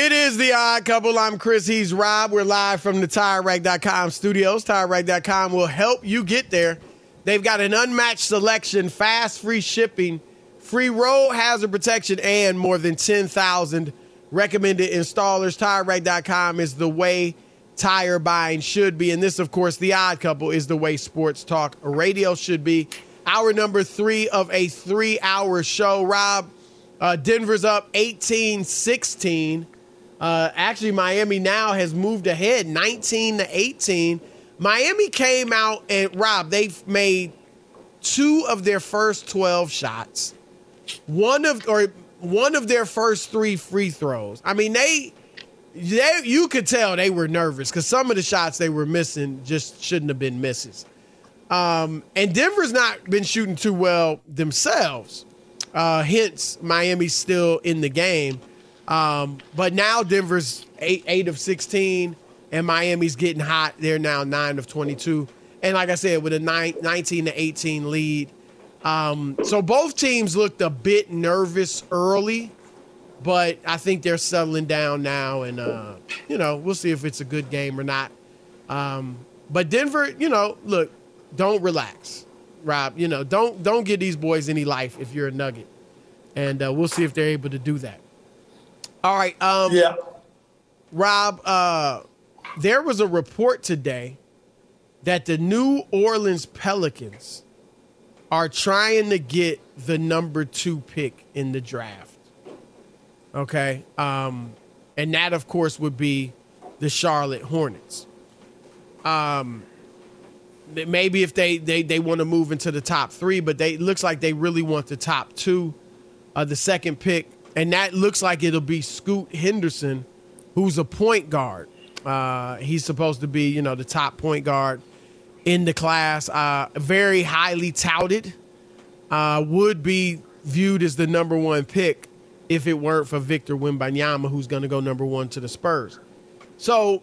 It is the odd couple. I'm Chris. He's Rob. We're live from the TireRack.com studios. TireRack.com will help you get there. They've got an unmatched selection, fast, free shipping, free road hazard protection, and more than 10,000 recommended installers. TireRack.com is the way tire buying should be. And this, of course, the odd couple is the way sports talk radio should be. Hour number three of a three hour show. Rob, uh, Denver's up 18 16 uh, actually, Miami now has moved ahead 19 to 18. Miami came out and Rob, they've made two of their first 12 shots. One of or one of their first three free throws. I mean, they they you could tell they were nervous because some of the shots they were missing just shouldn't have been misses. Um, and Denver's not been shooting too well themselves. Uh, hence, Miami's still in the game. Um, but now Denver's eight, eight of 16, and Miami's getting hot. They're now nine of 22. And like I said, with a nine, 19 to 18 lead. Um, so both teams looked a bit nervous early, but I think they're settling down now. And, uh, you know, we'll see if it's a good game or not. Um, but Denver, you know, look, don't relax, Rob. You know, don't don't give these boys any life if you're a Nugget, and uh, we'll see if they're able to do that. All right. Um, yeah. Rob, uh, there was a report today that the New Orleans Pelicans are trying to get the number two pick in the draft. Okay. Um, and that, of course, would be the Charlotte Hornets. Um, maybe if they they, they want to move into the top three, but they it looks like they really want the top two. Uh, the second pick and that looks like it'll be Scoot Henderson, who's a point guard. Uh, he's supposed to be, you know, the top point guard in the class. Uh, very highly touted. Uh, would be viewed as the number one pick if it weren't for Victor Wembanyama, who's going to go number one to the Spurs. So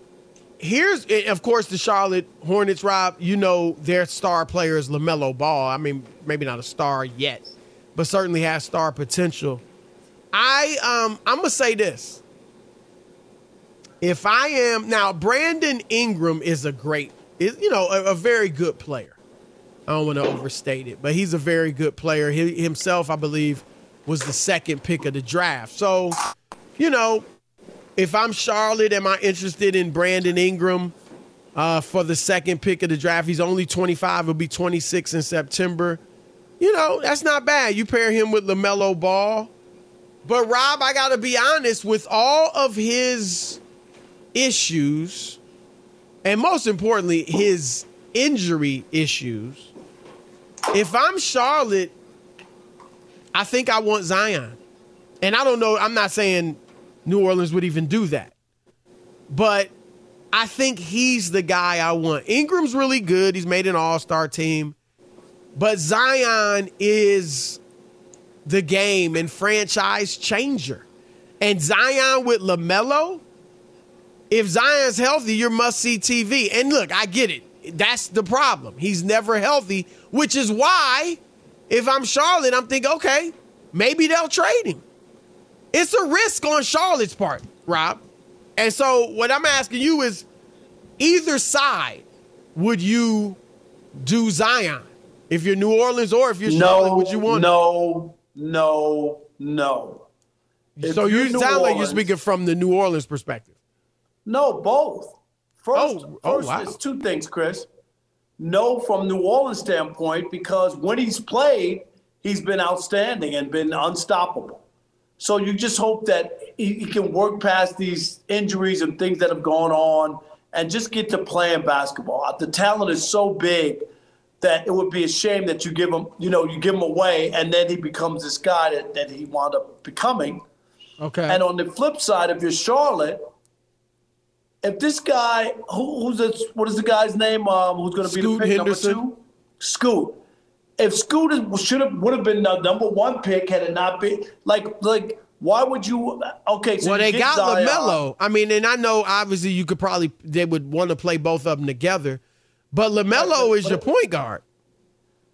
here's, eh, of course, the Charlotte Hornets. Rob, you know their star player is Lamelo Ball. I mean, maybe not a star yet, but certainly has star potential. I um I'm gonna say this. If I am now, Brandon Ingram is a great, is you know, a, a very good player. I don't want to overstate it, but he's a very good player. He himself, I believe, was the second pick of the draft. So, you know, if I'm Charlotte, am I interested in Brandon Ingram uh, for the second pick of the draft? He's only 25. He'll be 26 in September. You know, that's not bad. You pair him with LaMelo Ball. But, Rob, I got to be honest, with all of his issues, and most importantly, his injury issues, if I'm Charlotte, I think I want Zion. And I don't know, I'm not saying New Orleans would even do that. But I think he's the guy I want. Ingram's really good. He's made an all star team. But Zion is the game and franchise changer. And Zion with LaMelo, if Zion's healthy, you're must see TV. And look, I get it. That's the problem. He's never healthy, which is why if I'm Charlotte, I'm thinking, okay, maybe they'll trade him. It's a risk on Charlotte's part, Rob. And so what I'm asking you is either side would you do Zion? If you're New Orleans or if you're no, Charlotte, would you want No, no, no. If so you sound like you're speaking from the New Orleans perspective. No, both. First, Oh, oh, first wow. there's two things, Chris. No, from New Orleans standpoint, because when he's played, he's been outstanding and been unstoppable. So you just hope that he, he can work past these injuries and things that have gone on and just get to playing basketball. The talent is so big that it would be a shame that you give him, you know, you give him away and then he becomes this guy that, that he wound up becoming. Okay. And on the flip side, if you're Charlotte, if this guy, who, who's this, what is the guy's name? Um, who's going to be the pick Henderson. number two? Scoot. If Scoot is- should have would have been the number one pick had it not been like like why would you? Okay, so well, they got Zion. LaMelo. I mean, and I know obviously you could probably, they would want to play both of them together. But LaMelo is your point guard.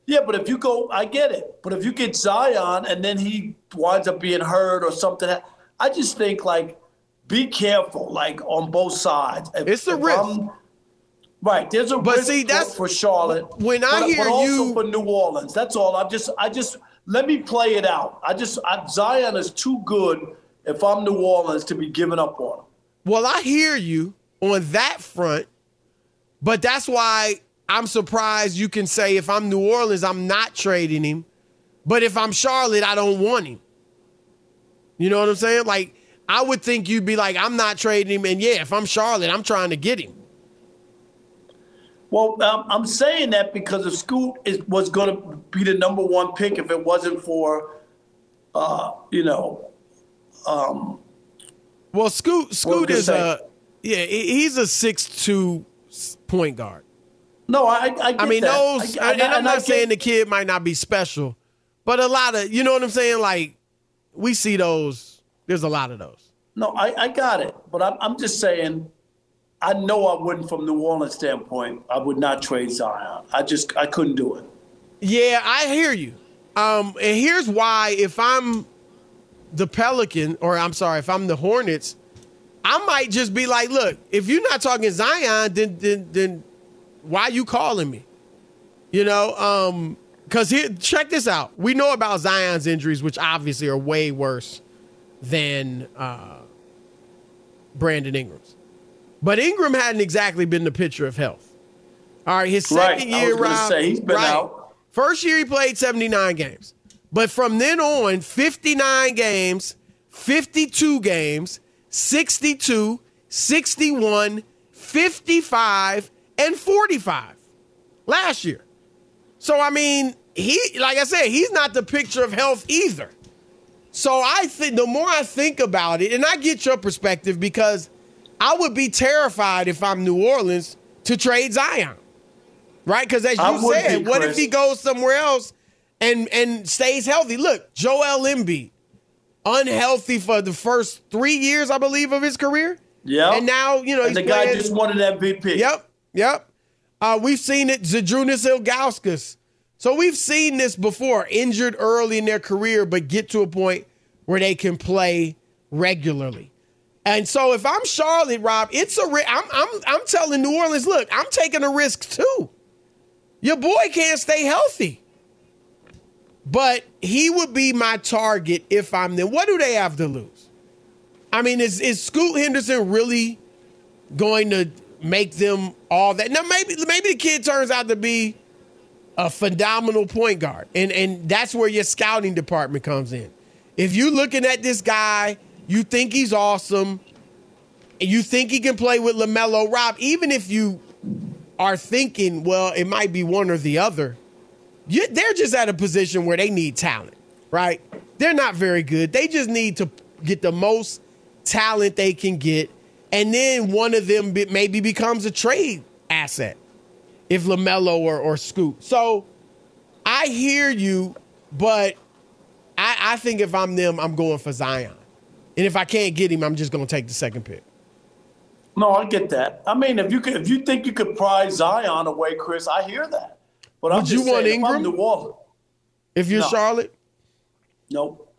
Yeah, but if you go, I get it. But if you get Zion and then he winds up being hurt or something, I just think like be careful, like on both sides. If- It's a risk. I'm- right, there's a But risk see, that's- for Charlotte. when I but, hear but also you- for New Orleans, that's all. I just, I just let me play it out. I just, I, Zion is too good. If I'm New Orleans, to be giving up on him. Well, I hear you on that front, but that's why I'm surprised you can say if I'm New Orleans, I'm not trading him. But if I'm Charlotte, I don't want him. You know what I'm saying? Like, I would think you'd be like, I'm not trading him. And yeah, if I'm Charlotte, I'm trying to get him. Well, um, I'm saying that because if Scoot is, was going to be the number one pick if it wasn't for, uh, you know, um, Well, Scoot Scoot is a yeah, he's a six two point guard. no, I, I, get I mean, that. those, I- I- and I'm not saying the kid might not be special, but a lot of, you know what I'm saying? Like, we see those. There's a lot of those. No, I, I got it, but I'm, I'm just saying. I know I wouldn't, from New Orleans standpoint, I would not trade Zion. I just, I couldn't do it. Yeah, I hear you. Um, and here's why: if I'm the Pelican, or I'm sorry, if I'm the Hornets, I might just be like, look, if you're not talking Zion, then then then why you calling me? You know, um, because here, check this out. We know about Zion's injuries, which obviously are way worse than uh, Brandon Ingram's. But Ingram hadn't exactly been the picture of health. All right, his Right, second I year, Rob, say, he's been right. out. First year he played 79 games. But from then on, 59 games, 52 games, 62, 61, 55, and 45 last year. So, I mean, he, like I said, he's not the picture of health either. So I think the more I think about it, and I get your perspective because I would be terrified if I'm New Orleans to trade Zion. Right? Because as I you said, what if he goes somewhere else and and stays healthy? Look, Joel Embiid, unhealthy for the first three years, I believe, of his career. Yeah. And now, you know, and the guy playing- just won an MVP. Yep, yep. Uh, we've seen it, Zydrunas Ilgauskas. So we've seen this before, injured early in their career, but get to a point where they can play regularly. And so if I'm Charlotte, Rob, it's a ri- I'm I'm I'm telling New Orleans, look, I'm taking a risk too. Your boy can't stay healthy. But he would be my target if I'm them. What do they have to lose? I mean, is is Scoot Henderson really going to make them all that? Now maybe maybe the kid turns out to be a phenomenal point guard. And and that's where your scouting department comes in. If you're looking at this guy, you think he's awesome, and you think he can play with LaMelo Rob, even if you are thinking, well, it might be one or the other, you, they're just at a position where they need talent, right? They're not very good. They just need to get the most talent they can get, and then one of them be, maybe becomes a trade asset if LaMelo or, or Scoot. So I hear you, but I, I think if I'm them, I'm going for Zion. And if I can't get him, I'm just going to take the second pick. No, I get that. I mean, if you could, if you think you could pry Zion away, Chris, I hear that. But I'm Would you want saying, if Ingram? New Orleans, If you're No. Charlotte, nope.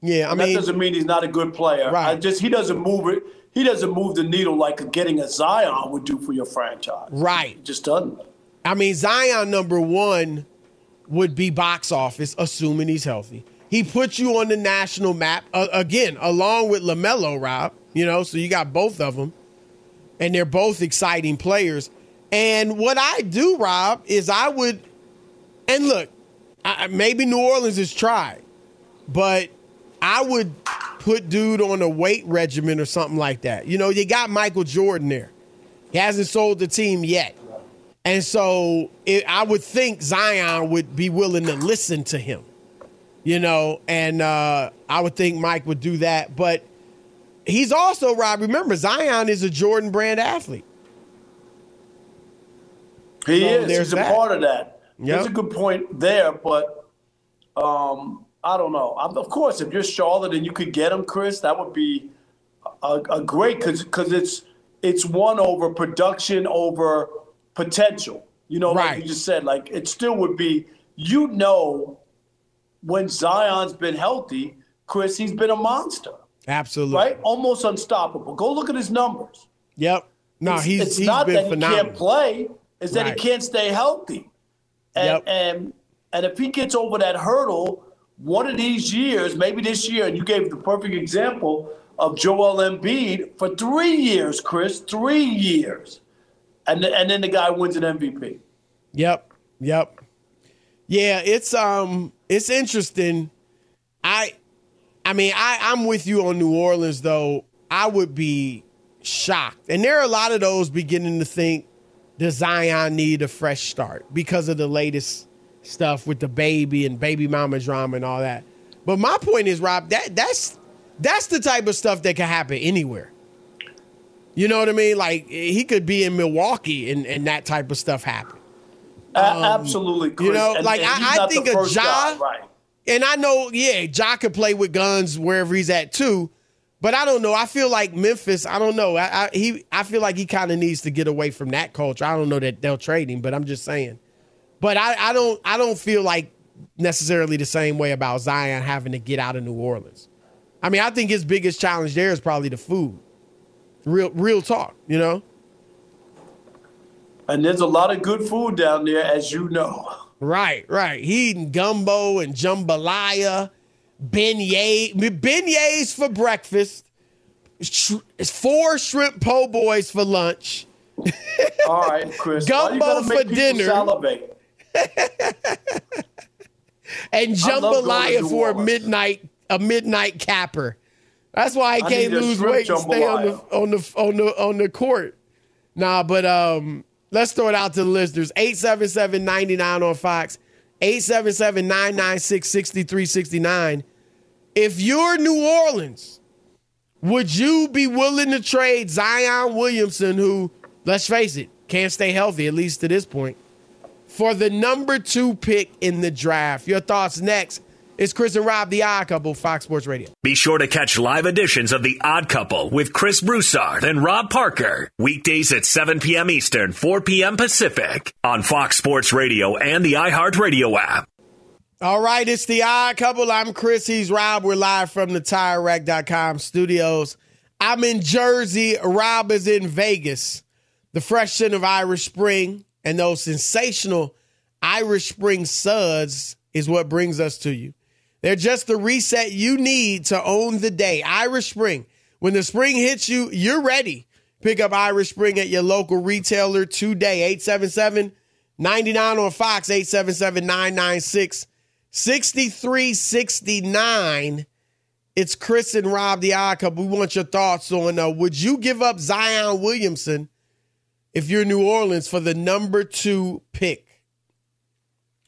yeah, I And mean, that doesn't mean he's not a good player. Right. I just he doesn't move it. He doesn't move the needle like getting a Zion would do for your franchise. right. Just doesn't. I mean, Zion number one would be box office, assuming he's healthy. He puts you on the national map uh, again, along with Lamelo. Rob, you know, so you got both of them, and they're both exciting players. And what I do, Rob, is I would, and look, I, maybe New Orleans is tried, but I would put dude on a weight regimen or something like that. You know, you got Michael Jordan there. He hasn't sold the team yet. And so it, I would think Zion would be willing to listen to him, you know, and uh, I would think Mike would do that. But he's also, Rob, remember, Zion is a Jordan brand athlete. He So is. He's a that. part of that. Yep. There's a good point there, but um, I don't know. i of course, if you're Charlotte and you could get him, Chris, that would be a, a great because it's it's one over production over potential. You know, like Right. you just said, like it still would be. You know, when Zion's been healthy, Chris, he's been a monster, Absolutely. right? Almost unstoppable. Go look at his numbers. Yep. No, it's, he's, it's he's not been that he can't play; is that Right. he can't stay healthy. And, Yep. and and if he gets over that hurdle, one of these years, maybe this year, and you gave the perfect example of Joel Embiid for three years, Chris, three years, and and then the guy wins an MVP. Yep. Yep. Yeah, it's um it's interesting. I I mean, I, I'm with you on New Orleans though. I would be shocked. And there are a lot of those beginning to think does Zion need a fresh start because of the latest stuff with the baby and baby mama drama and all that. But my point is, Rob, that that's that's the type of stuff that can happen anywhere. You know what I mean? Like he could be in Milwaukee and, and that type of stuff happen. A- absolutely, Chris. Um, you know, And- like, and I- I think a Ja- guy, right? And I know, yeah, Ja could play with guns wherever he's at too. But I don't know. I feel like Memphis. I don't know. I, I he. I feel like he kind of needs to get away from that culture. I don't know that they'll trade him, but I'm just saying. But I, I don't. I don't feel like necessarily the same way about Zion having to get out of New Orleans. I mean, I think his biggest challenge there is probably the food. Real, real talk. You know. And there's a lot of good food down there, as you know. Right, right. He eating gumbo and jambalaya, beignet, beignets for breakfast, sh- four shrimp po' boys for lunch, All right, Chris. Gumbo for dinner. And I love going jambalaya for a midnight a midnight capper. That's why I I can't lose weight and stay on the on the on the on the court. Nah, but um, let's throw it out to the listeners. 877-99 on Fox, 877-996-6369. If you're New Orleans, would you be willing to trade Zion Williamson, who, let's face it, can't stay healthy, at least to this point, for the number two pick in the draft? Your thoughts next. It's Chris and Rob, the Odd Couple, Fox Sports Radio. Be sure to catch live editions of The Odd Couple with Chris Broussard and Rob Parker. Weekdays at 7 p.m. Eastern, 4 p.m. Pacific on Fox Sports Radio and the iHeartRadio app. All right, it's the odd couple. I'm Chris. He's Rob. We're live from the TireRack.com studios. I'm in Jersey. Rob is in Vegas. The fresh scent of Irish Spring and those sensational Irish Spring Suds is what brings us to you. They're just the reset you need to own the day. Irish Spring. When the spring hits you, you're ready. Pick up Irish Spring at your local retailer today. 877 99 on Fox, 877 996 6369. It's Chris and Rob, the Odd Couple. We want your thoughts on uh, would you give up Zion Williamson if you're New Orleans for the number two pick?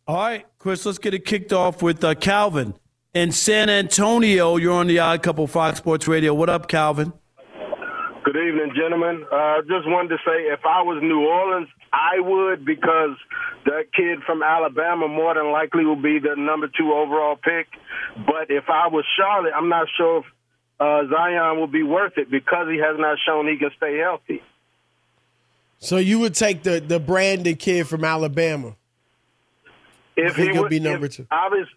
All right, Chris, let's get it kicked off with uh, Calvin in San Antonio. You're on the Odd Couple Fox Sports Radio. What up, Calvin? Good evening, gentlemen. Uh, just wanted to say if I was New Orleans, I would because that kid from Alabama more than likely will be the number two overall pick. But if I was Charlotte, I'm not sure if uh, Zion will be worth it because he has not shown he can stay healthy. So you would take the the Brandon kid from Alabama? If he would would be number if, two. Obviously,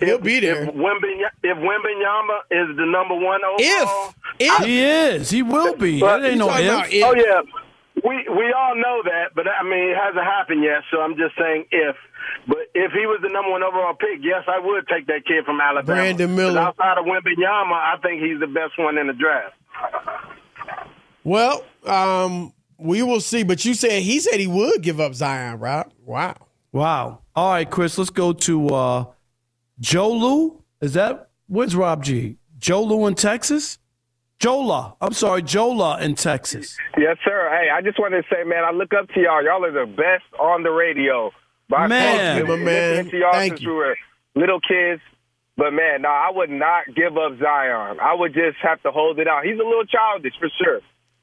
He'll if, be there. If Wembanyama, if Wembanyama is the number one overall, if He is. He will be. But- That ain't no if. if. Oh yeah, we we all know that, but I mean it hasn't happened yet. So I'm just saying if. But if he was the number one overall pick, yes, I would take that kid from Alabama. Brandon Miller. Outside of Wembanyama, I think he's the best one in the draft. Well, um, we will see. But you said he said he would give up Zion, right? Wow. Wow. All right, Chris, let's go to uh, Joe Lou. Is that where's Rob G? Joe Lou in Texas? Jola. I'm sorry, Jola in Texas. Yes, sir. Hey, I just wanted to say, man, I look up to y'all. Y'all are the best on the radio. My Man. folks been My man. listening to y'all Thank since you. we were little kids. But man, no, I would not give up Zion. I would just have to hold it out. He's a little childish for sure,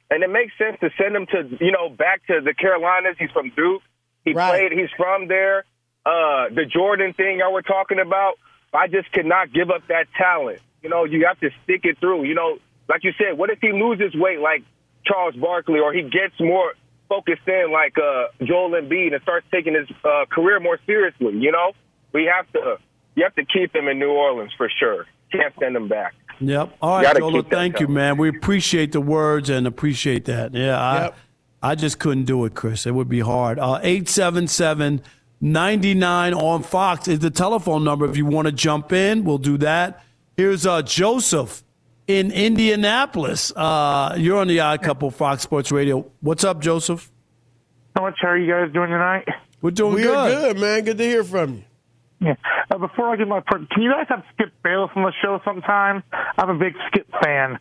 and it makes sense to send him to you know back to the Carolinas. He's from Duke. He Right. played. He's from there. Uh, the Jordan thing y'all were talking about. I just could not give up that talent. You know, you have to stick it through. You know, like you said, what if he loses weight like Charles Barkley, or he gets more focused in like uh, Joel Embiid and starts taking his uh, career more seriously? You know, we have to. You have to keep him in New Orleans for sure. Can't send him back. Yep. All right, Gotta Jola, thank you, man. We appreciate the words and appreciate that. Yeah, I, Yep. I just couldn't do it, Chris. It would be hard. Uh, 877 99 on Fox is the telephone number. If you want to jump in, we'll do that. Here's uh, Joseph in Indianapolis. Uh, you're on the Odd Couple Fox Sports Radio. What's up, Joseph? How much are you guys doing tonight? We're doing We good. are good, man. Good to hear from you. Yeah. Uh, before I get my part, can you guys have Skip Bayless on the show sometime? I'm a big Skip fan.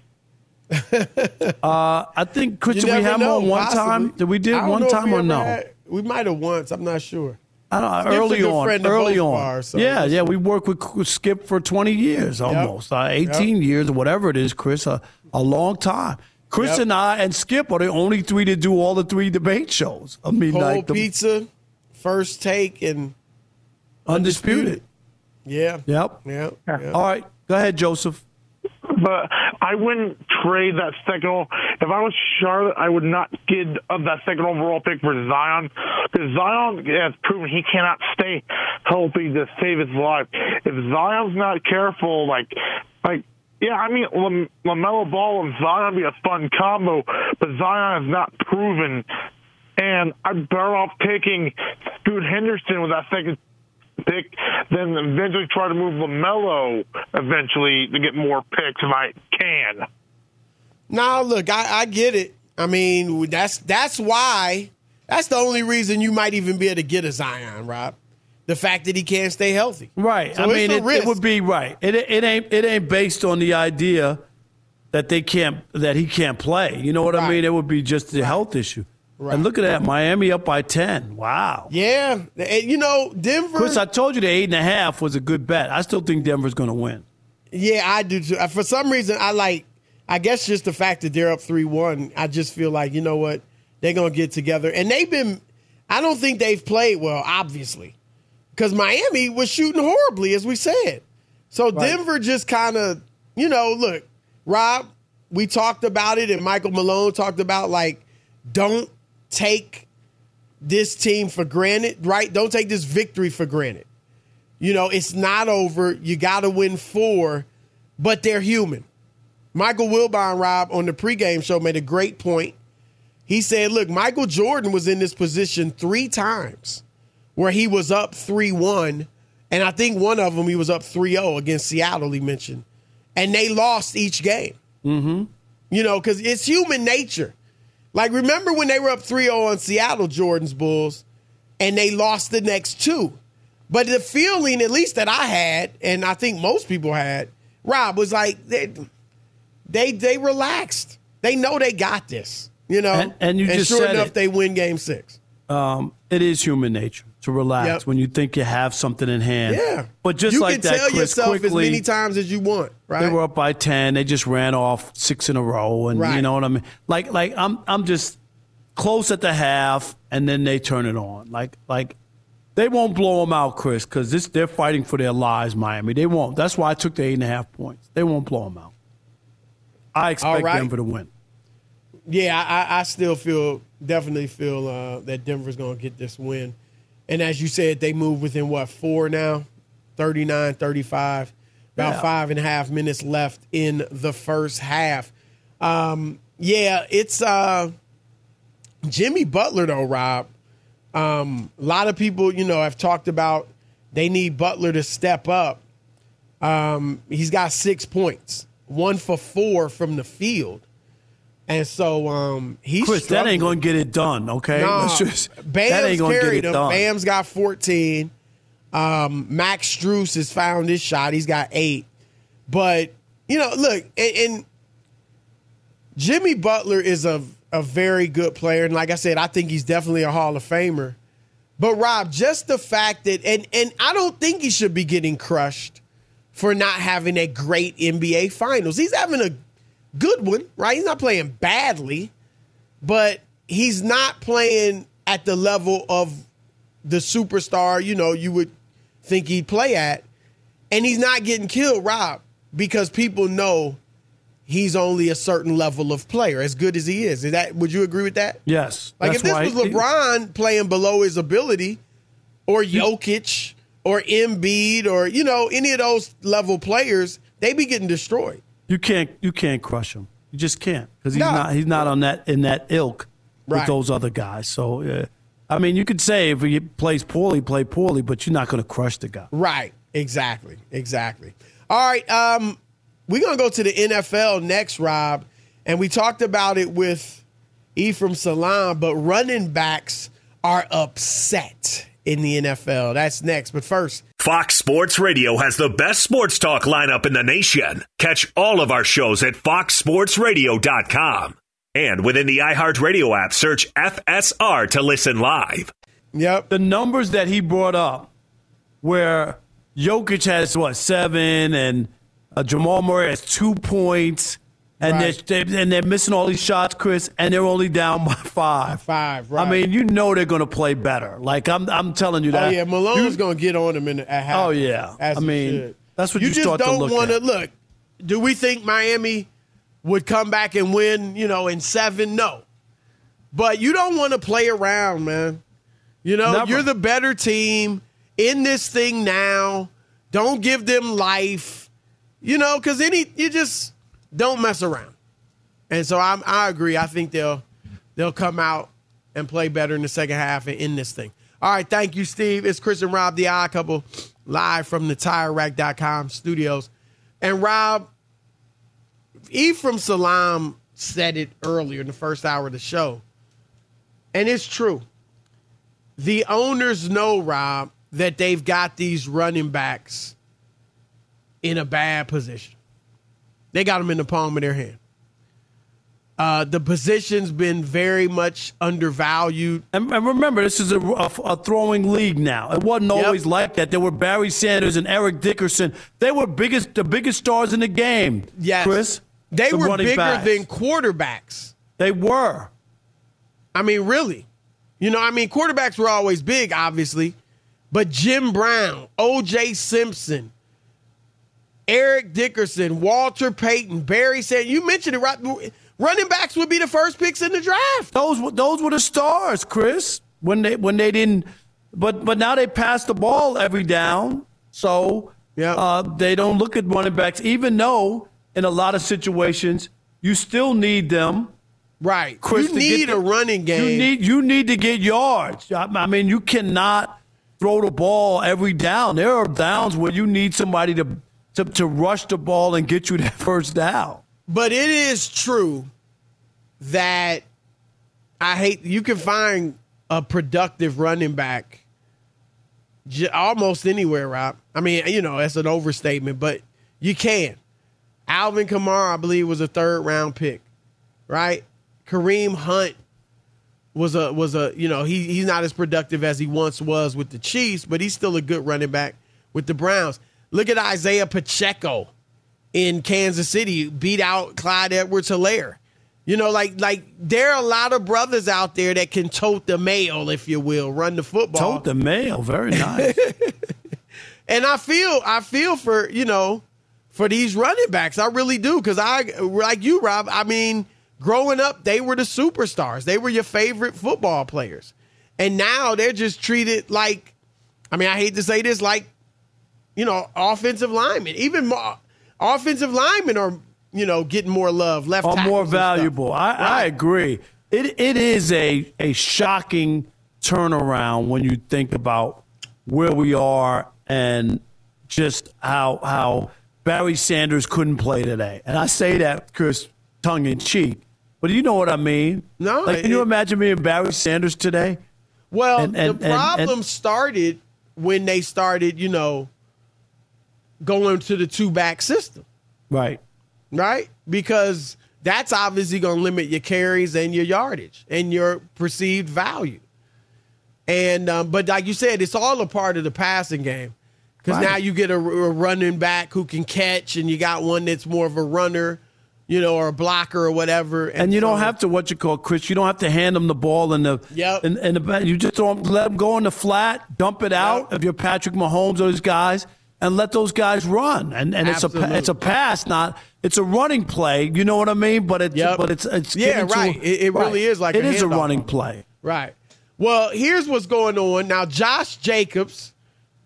Uh, I think, Chris, You did we never have him know, on one possibly. time? Did we did don't one time or no? had- we might have once. I'm not sure. I don't know, Skip's early on, early on. so yeah, yeah, we worked with Skip for twenty years almost, uh, eighteen years or whatever it is, Chris, a, a long time. Chris Yep. and I and Skip are the only three to do all the three debate shows. I mean, Cold like the pizza, first take, and undisputed. yeah, Yep. yeah. All right, go ahead, Joseph. But I wouldn't trade that second. If I was Charlotte, I would not give up that second overall pick for Zion because Zion has proven he cannot stay healthy to save his life. If Zion's not careful, like, like. Yeah, I mean, Lam- LaMelo Ball and Zion be a fun combo, but Zion has not proven. And I'm better off taking Scoot Henderson with that second pick, then eventually try to move Lamelo eventually to get more picks if I can. Now, look, I, I get it. I mean, that's that's why. That's the only reason you might even be able to get a Zion, Rob. The fact that he can't stay healthy. Right. So I mean, it, it would be right. It, it ain't it ain't based on the idea that they can't that he can't play. You know what I mean? It would be just the health issue. Right. And look at that, Miami up by ten. Wow. Yeah, and, you know Denver. Chris, I told you the eight and a half was a good bet. I still think Denver's going to win. Yeah, I do too. For some reason, I like. I guess just the fact that they're up three one. I just feel like you know what they're gonna get together, and they've been. I don't think they've played well, obviously, because Miami was shooting horribly, as we said. So Denver just kind of, you know, look, Rob. We talked about it, and Michael Malone talked about like, don't take this team for granted, right? Don't take this victory for granted. You know, it's not over. You got to win four, but they're human. Michael Wilbon, Rob, on the pregame show made a great point. He said, look, Michael Jordan was in this position three times where he was up 3 1. And I think one of them he was up 3 0 against Seattle, he mentioned. And they lost each game. Mm-hmm. You know, because it's human nature. Like, remember when they were up 3 0 on Seattle, Jordan's Bulls, and they lost the next two? But the feeling, at least that I had, and I think most people had, Rob, was like they they, they relaxed. They know they got this. You know? And- and you just sure said enough, it. they win game six. Um, it is human nature to relax Yep. when you think you have something in hand. Yeah. But just you like can that, tell Chris, yourself quickly, as many times as you want, right? They were up by ten. They just ran off six in a row, and Right. you know what I mean. Like, like I'm, I'm just close at the half, and then they turn it on. Like, like they won't blow them out, Chris, because this they're fighting for their lives, Miami. They won't. That's why I took the eight and a half points. They won't blow them out. I expect right. Denver to win. Yeah, I, I still feel definitely feel uh, that Denver's going to get this win. And as you said, they move within what four now, 39, 35, about Yeah. five and a half minutes left in the first half. Um, yeah, it's uh, Jimmy Butler though, Rob. Um, a lot of people, you know, have talked about they need Butler to step up. Um, he's got six points, one for four from the field. And so um, he's Chris, that ain't going to get it done. Okay, Nah, just- Bam's that ain't gonna get it him. done. Bam's got 14. Um, Max Strus has found his shot. He's got eight. But, you know, look, and, and Jimmy Butler is a, a very good player. And like I said, I think he's definitely a Hall of Famer. But Rob, just the fact that and and I don't think he should be getting crushed for not having a great NBA finals. He's having a good one, right? He's not playing badly, but he's not playing at the level of the superstar, you know, you would think he'd play at. And he's not getting killed, Rob, because people know he's only a certain level of player, as good as he is. Is that would you agree with that? Yes. Like if this was he- LeBron playing below his ability, or Jokic, or Embiid, or you know any of those level players, they'd be getting destroyed. You can't you can't crush him. You just can't because he's No. not he's not on that in that ilk with those other guys. So uh, I mean, you could say if he plays poorly, play poorly, but you're not going to crush the guy. Right. Exactly. Exactly. All right. Um, we're gonna go to the NFL next, Rob, and we talked about it with Ephraim Salaam, but running backs are upset in the NFL. That's next. But first, Fox Sports Radio has the best sports talk lineup in the nation. Catch all of our shows at foxsportsradio.com. And within the iHeartRadio app, search FSR to listen live. Yep. The numbers that he brought up, where Jokic has what seven and uh, Jamal Murray has two points, and Right. they're, they and they're missing all these shots, Chris, and they're only down by five. Five. Right. I mean, you know they're going to play better. Like I'm, I'm telling you oh that. yeah, Malone's gonna get on him in the, at half. Oh, yeah. As I mean, should. that's what you just start to don't wanna at. look. Do we think Miami would come back and win? You know, in seven? No. But you don't want to play around, man. You know, Never. you're the better team in this thing now. Don't give them life. You know, because any you just don't mess around. And so I'm, I agree. I think they'll they'll come out and play better in the second half and end this thing. All right, thank you, Steve. It's Chris and Rob, the odd couple, live from the TireRack.com studios. And Rob, Ephraim Salaam said it earlier in the first hour of the show, and it's true. The owners know, Rob, that they've got these running backs in a bad position. They got them in the palm of their hand. Uh, the position's been very much undervalued. And, and remember, this is a, a, a throwing league now. It wasn't Yep. always like that. There were Barry Sanders and Eric Dickerson. They were biggest, the biggest stars in the game. Yes. Chris. They the were bigger backs. than quarterbacks. They were. I mean, really. You know, I mean, quarterbacks were always big, obviously, but Jim Brown, O.J. Simpson, Eric Dickerson, Walter Payton, Barry said you mentioned it right. Running backs would be the first picks in the draft. Those were those were the stars, Chris. When they when they didn't, but but now they pass the ball every down, so uh, they don't look at running backs. Even though in a lot of situations you still need them, right? Chris, You need the- a running game. You need you need to get yards. I, I mean, you cannot throw the ball every down. There are downs where you need somebody to to, to rush the ball and get you that first down. But it is true that I hate you can find a productive running back almost anywhere, Rob. I mean, you know, that's an overstatement, but you can. Alvin Kamara, I believe, was a third round pick, right? Kareem Hunt was a was a you know he he's not as productive as he once was with the Chiefs, but he's still a good running back with the Browns. Look at Isaiah Pacheco in Kansas City, beat out Clyde Edwards Helaire. You know, like like there are a lot of brothers out there that can tote the mail, if you will, run the football. Tote the mail, very nice. and I feel I feel for you know for these running backs, I really do because I like you, Rob. I mean, growing up, they were the superstars. They were your favorite football players, and now they're just treated like. I mean, I hate to say this, like you know, offensive linemen, even more offensive linemen are you know, getting more love, left are more valuable. I, stuff. I agree. It it is a a shocking turnaround when you think about where we are and just how how Barry Sanders couldn't play today. And I say that, Chris, tongue in cheek, but you know what I mean. No, like, can you imagine me and Barry Sanders today? Well, And- and- the problem and- started when they started, you know, going to the two back system, Right. right? Because that's obviously going to limit your carries and your yardage and your perceived value. And um, but like you said, it's all a part of the passing game because Right. now you get a, a running back who can catch, and you got one that's more of a runner, you know, or a blocker or whatever. And you don't have to what you call Chris. You don't have to hand them the ball in the Yep. in the. You just don't let them go in the flat, dump it out if you're Patrick Mahomes or those guys, and let those guys run. And and it's a it's a pass, not it's a running play. You know what I mean? But it's Yep. but it's it's Yeah, getting to- right. It- it really is like it a is a running play. Right. Well, here's what's going on. Now, Josh Jacobs,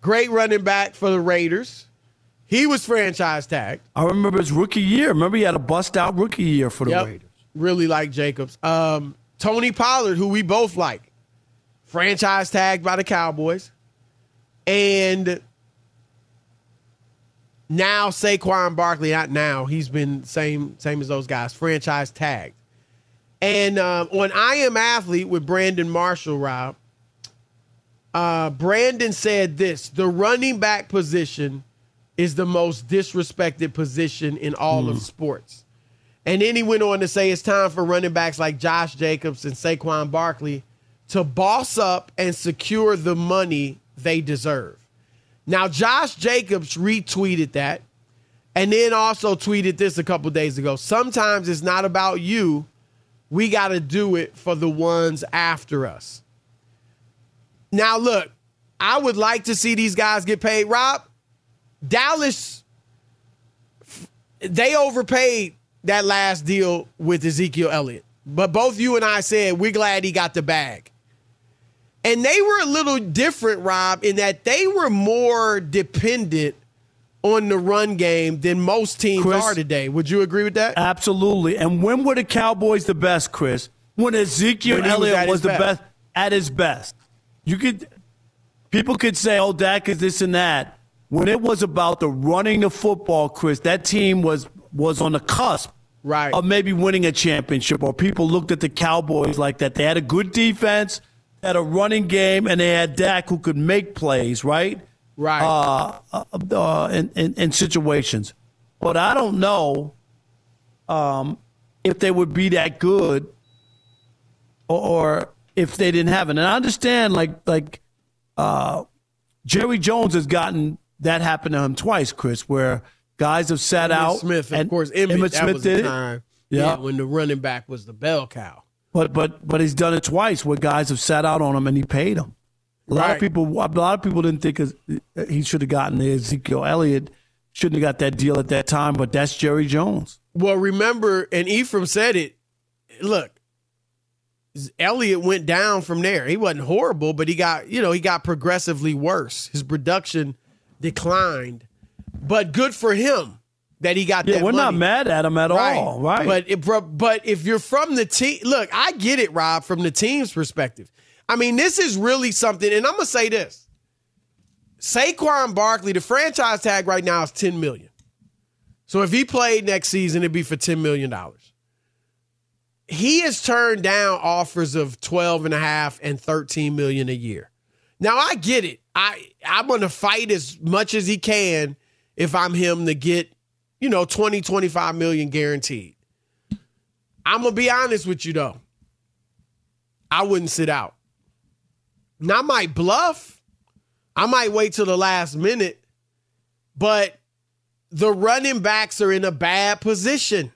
great running back for the Raiders. He was franchise tagged. I remember his rookie year. Remember he had a bust out rookie year for the Yep. Raiders. Really like Jacobs. Um, Tony Pollard, who we both like, franchise tagged by the Cowboys. And now Saquon Barkley, not now, he's been same same as those guys, franchise tagged. And um, on I Am Athlete with Brandon Marshall, Rob, uh, Brandon said this the running back position is the most disrespected position in all of sports. And then he went on to say it's time for running backs like Josh Jacobs and Saquon Barkley to boss up and secure the money they deserve. Now, Josh Jacobs retweeted that and then also tweeted this a couple days ago. Sometimes it's not about you. We got to do it for the ones after us. Now, look, I would like to see these guys get paid. Rob, Dallas, they overpaid that last deal with Ezekiel Elliott. But both you and I said we're glad he got the bag. And they were a little different, Rob, in that they were more dependent on the run game than most teams Chris? are today. Would you agree with that? Absolutely. And when were the Cowboys the best, Chris? When Ezekiel When he was Elliott was, the best. best at his best. You could people could say, "Oh, Dak is this and that." When it was about the running the football, Chris, that team was was on the cusp right. of maybe winning a championship. Or people looked at the Cowboys like that. They had a good defense, had a running game, and they had Dak who could make plays. Right. Right. Uh, uh, uh, in, in, in situations. But I don't know um, if they would be that good or, or if they didn't have it. And I understand, like, like uh, Jerry Jones has gotten that happened to him twice, Chris, where guys have sat Emmitt out. Smith, of and course, Emmitt, that Smith was did the it. time. Yeah. when the running back was the bell cow. But but but he's done it twice where guys have sat out on him and he paid them. A lot Right. of people a lot of people didn't think he should have gotten the Ezekiel Elliott shouldn't have got that deal at that time, but that's Jerry Jones. Well, remember, and Ephraim said it. Look, Elliott went down from there. He wasn't horrible, but he got, you know, he got progressively worse. His production declined. But good for him that he got Yeah, we're not mad at him at all, right? But if, but if you're from the team, look, I get it, Rob, from the team's perspective. I mean, this is really something, and I'm gonna say this: Saquon Barkley, the franchise tag right now is 10 million. So if he played next season, it'd be for $10 million. He has turned down offers of 12 and a half and 13 million a year. Now I get it. I I'm to fight as much as he can if I'm him to get, you know, 20, 25 million guaranteed. I'm going to be honest with you though. I wouldn't sit out. Now I might bluff. I might wait till the last minute, but the running backs are in a bad position.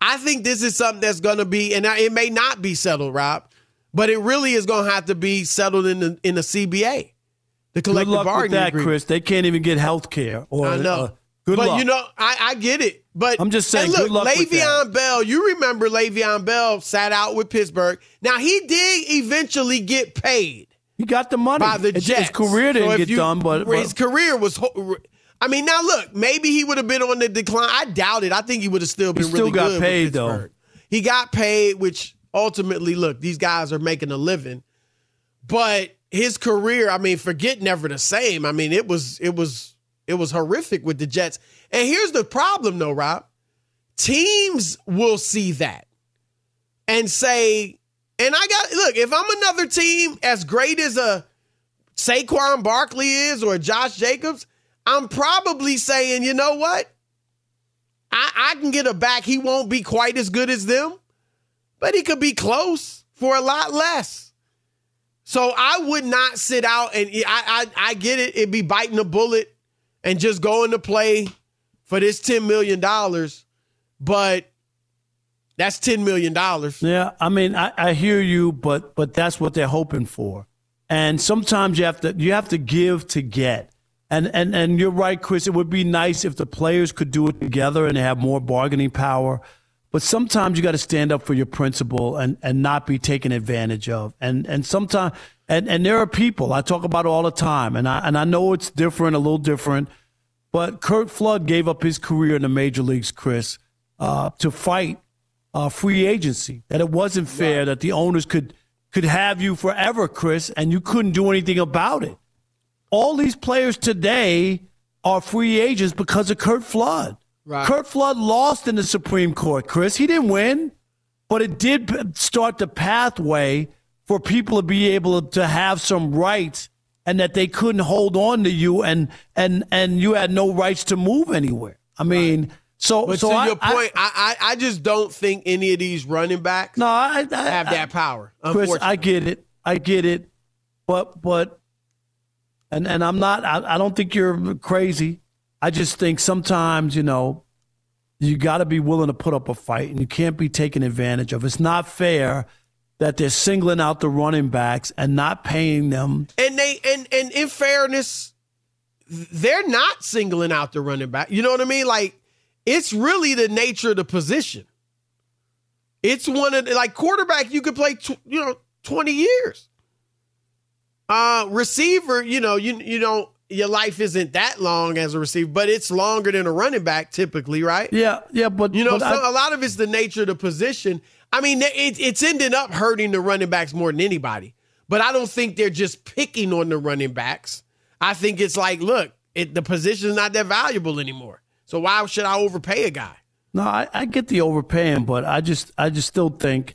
I think this is something that's going to be, and it may not be settled, Rob, but it really is going to have to be settled in the in the CBA, the collective good luck bargaining with that, agreement. Chris. They can't even get health care. Or, I know. Uh, good but luck. you know, I, I get it. But I'm just saying, look, good luck Le'Veon Bell. You remember Le'Veon Bell sat out with Pittsburgh. Now he did eventually get paid. He got the money. by the Jets. His career didn't So get you- done, but, but his career was. I mean, now look, maybe he would have been on the decline. I doubt it. I think he would have still been He still really got paid, though. He got paid, which ultimately, look, these guys are making a living. But his career, I mean, forget never the same. I mean, it was it was it was horrific with the Jets. And here's the problem, though, Rob. Teams will see that and say, and I got look, if I'm another team as great as a Saquon Barkley is or Josh Jacobs, I'm probably saying, you know what? I, I can get a back. He won't be quite as good as them, but he could be close for a lot less. So I would not sit out and I I, I get it. It'd be biting a bullet and just going to play for this $10 million. But that's $10 million. Yeah, I mean, I, I hear you, but but that's what they're hoping for. And sometimes you have to you have to give to get. And and and you're right, Chris. It would be nice if the players could do it together and have more bargaining power. But sometimes you got to stand up for your principle and, and not be taken advantage of. And and sometimes and, and there are people I talk about all the time, and I and I know it's different, a little different. But Curt Flood gave up his career in the major leagues, Chris, uh, to fight uh, free agency. That it wasn't fair that the owners could could have you forever, Chris, and you couldn't do anything about it. All these players today are free agents because of Curt Flood. Right. Curt Flood lost in the Supreme Court, Chris. He didn't win, but it did start the pathway for people to be able to have some rights and that they couldn't hold on to you and and and you had no rights to move anywhere. I mean, so But so to I- your point, I, I I just don't think any of these running backs no, I, I have that power. Chris, I get it. I get it. But but and and I'm not I, I don't think you're crazy. I just think sometimes, you know, you got to be willing to put up a fight and you can't be taken advantage of. It's not fair that they're singling out the running backs and not paying them. and they and and in fairness, they're not singling out the running back. You know what I mean? Like it's really the nature of the position. It's one of the, like quarterback. You could play, tw- you know, twenty years. Uh, receiver, you know, you you know, your life isn't that long as a receiver, but it's longer than a running back typically, right? Yeah, yeah, but You know, but so I- a lot of it's the nature of the position. I mean, it, it's ended up hurting the running backs more than anybody. But I don't think they're just picking on the running backs. I think it's like, look, it, the position's not that valuable anymore. So why should I overpay a guy? No, I, I get the overpaying, but I just I just still think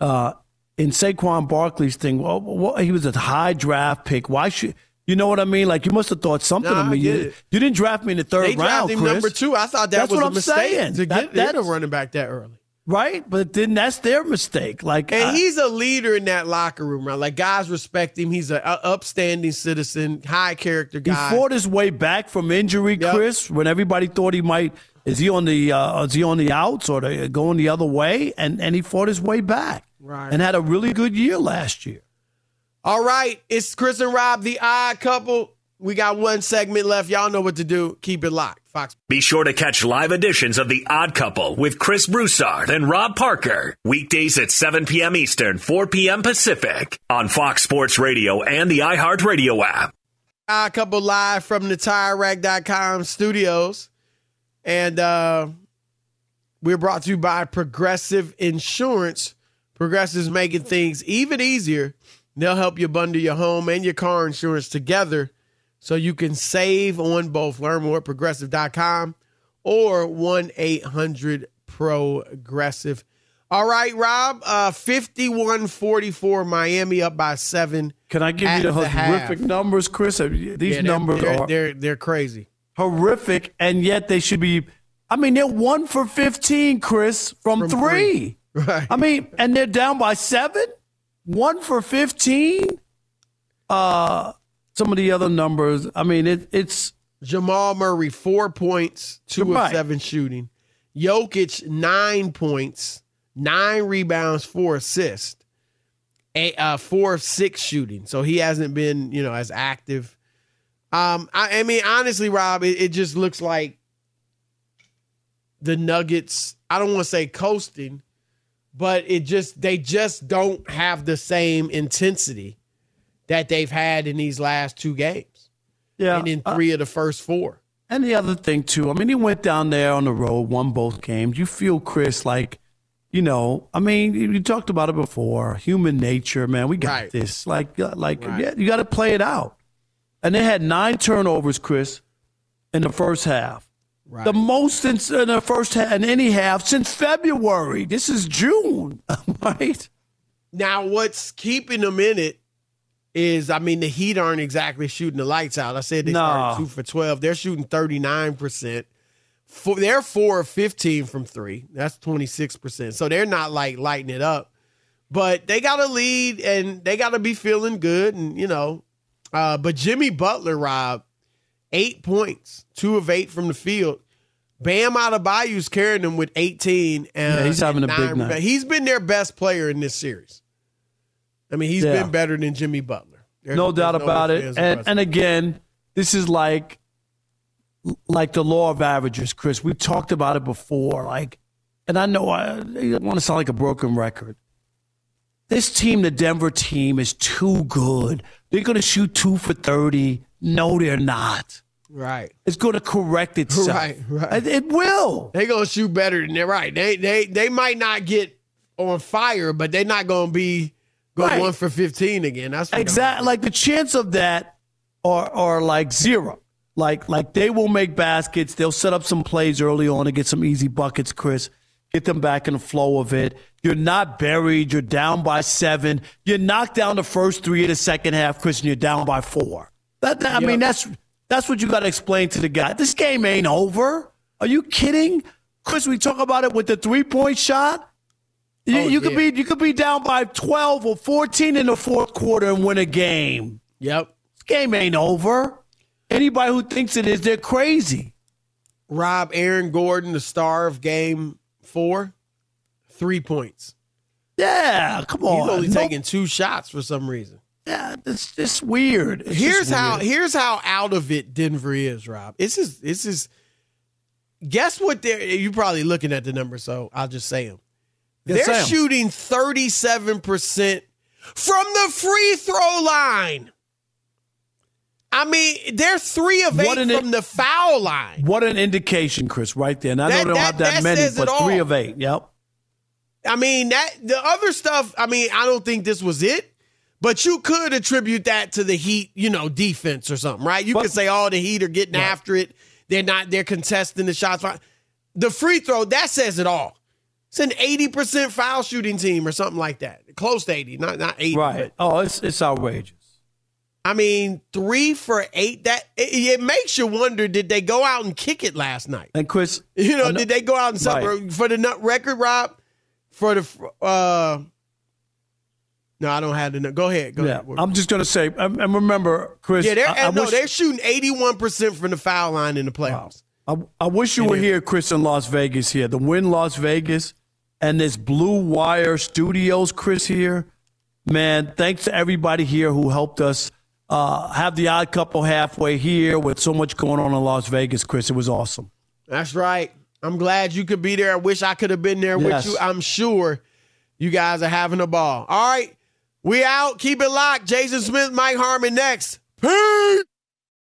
uh, in Saquon Barkley's thing, well, well, he was a high draft pick. Why should you know what I mean? Like you must have thought something Nah, of me. You, you didn't draft me in the third They round, drafted him Chris. number two. I thought that That's was what a I'm mistake saying. to get, that, a running back that early. Right? But then that's their mistake. Like And I- he's a leader in that locker room, right? Like guys respect him. He's an upstanding citizen, high character guy. He fought his way back from injury, Chris. When everybody thought he might, is he on the uh, is he on the outs or the, going the other way? And and he fought his way back, Right. And had a really good year last year. All right, it's Chris and Rob, the odd couple. We got one segment left. Y'all know what to do. Keep it locked. Fox. Be sure to catch live editions of The Odd Couple with Chris Broussard and Rob Parker. Weekdays at 7 p.m. Eastern, 4 p.m. Pacific on Fox Sports Radio and the iHeartRadio app. Odd couple live from the TireRack.com studios. And uh, we're brought to you by Progressive Insurance. Progressive's making things even easier. They'll help you bundle your home and your car insurance together So you can save on both. Learn more at progressive.com or 1 800 Progressive. All right, Rob, uh, 51 44, Miami up by seven. Can I give you the, the horrific half. numbers, Chris? These Yeah, they're- numbers they're, are they're, they're crazy. horrific, and yet they should be. I mean, they're one for 15, Chris, from, From three. three. Right. I mean, and they're down by seven? One for 15? Uh, some of the other numbers, I mean, it, it's. Jamal Murray, four points, two Right. of seven shooting. Jokic, nine points, nine rebounds, four assists, a, uh, four of six shooting. So he hasn't been, you know, as active. Um, I, I mean, honestly, Rob, it, it just looks like the Nuggets. I don't want to say coasting, but it just they just don't have the same intensity that they've had in these last two games Yeah. and in uh, three of the first four. And the other thing too, I mean, he went down there on the road, won both games. You feel, Chris, like, you know, I mean, you talked about it before. Human nature, man. We got Right. this. Like, uh, like, Right. yeah, you got to play it out. And they had nine turnovers, Chris, in the first half. Right. The most in, in the first half in any half since February. This is June, right? Now, what's keeping them in it is, I mean, the Heat aren't exactly shooting the lights out. I said they No. started two for 12. They're shooting 39%. Four, they're four of 15 from three. That's 26%. So they're not like lighting it up. But they got a lead and they got to be feeling good. And, you know, uh, but Jimmy Butler, Rob, eight points, two of eight from the field. Bam Adebayo's carrying them with 18. And, Yeah, he's having a big nine night. He's been their best player in this series. I mean, he's Yeah. been better than Jimmy Butler. There's- no there's doubt about it. And and again, this is like like the law of averages, Chris. We talked about it before. Like, and I know I, I don't want to sound like a broken record. This team, the Denver team, is too good. They're going to shoot two for thirty. No, they're not. right. It's going to correct itself. Right, right. It, it will. They're gonna shoot better than they're right. They they they might not get on fire, but they're not gonna be go Right. one for fifteen again. That's Exactly. Like the chance of that are are like zero. Like like they will make baskets. They'll set up some plays early on to get some easy buckets, Chris. Get them back in the flow of it. You're not buried. You're down by seven. You knock down the first three of the second half, Chris, and you're down by four. That, that- I mean, that's that's what you got to explain to the guy. This game ain't over. Are you kidding, Chris? We talk about it with the three point shot. You, Oh, you could be you could be down by twelve or fourteen in the fourth quarter and win a game. Yep. This game ain't over. Anybody who thinks it is, they're crazy. Rob Aaron Gordon, the star of game four, three points. Yeah, come on. He's only taking two shots for some reason. Yeah, it's just weird. It's here's just how here's how out of it Denver is, Rob. This is this is guess what they're you're probably looking at the number, so I'll just say them. They're say 'em. shooting 37% from the free throw line. I mean, they're three of What eight from the foul line. What an indication, Chris, right there. And I know That- they don't that- have that, that many, but three of eight. Yep. I mean, that the other stuff, I mean, I don't think this was it. But you could attribute that to the Heat, you know, defense or something, right? You But- could say, "Oh, the Heat are getting after it. They're not. They're contesting the shots." The free throw that says it all. It's an eighty percent foul shooting team or something like that, close to eighty, not not eighty. Right. Oh, it's it's outrageous. I mean, three for eight. That it, it makes you wonder: Did they go out and kick it last night? And Chris, You know, know- did they go out and celebrate Right. for the nut record, Rob? For the uh, no, I don't have the. nut- Go ahead. Go yeah, ahead. I'm just gonna say, and and remember, Chris. Yeah, they're I, I no, wish, they're shooting eighty one percent from the foul line in the playoffs. I, I wish you were here, Chris, in Las Vegas. Here, the Wynn Las Vegas, and this Blue Wire Studios, Chris. Here, man. Thanks to everybody here who helped us uh, have the Odd Couple halfway here with so much going on in Las Vegas, Chris. It was awesome. That's right. I'm glad you could be there. I wish I could have been there Yes. with you. I'm sure you guys are having a ball. All right, we out. Keep it locked. Jason Smith, Mike Harmon next. Peace.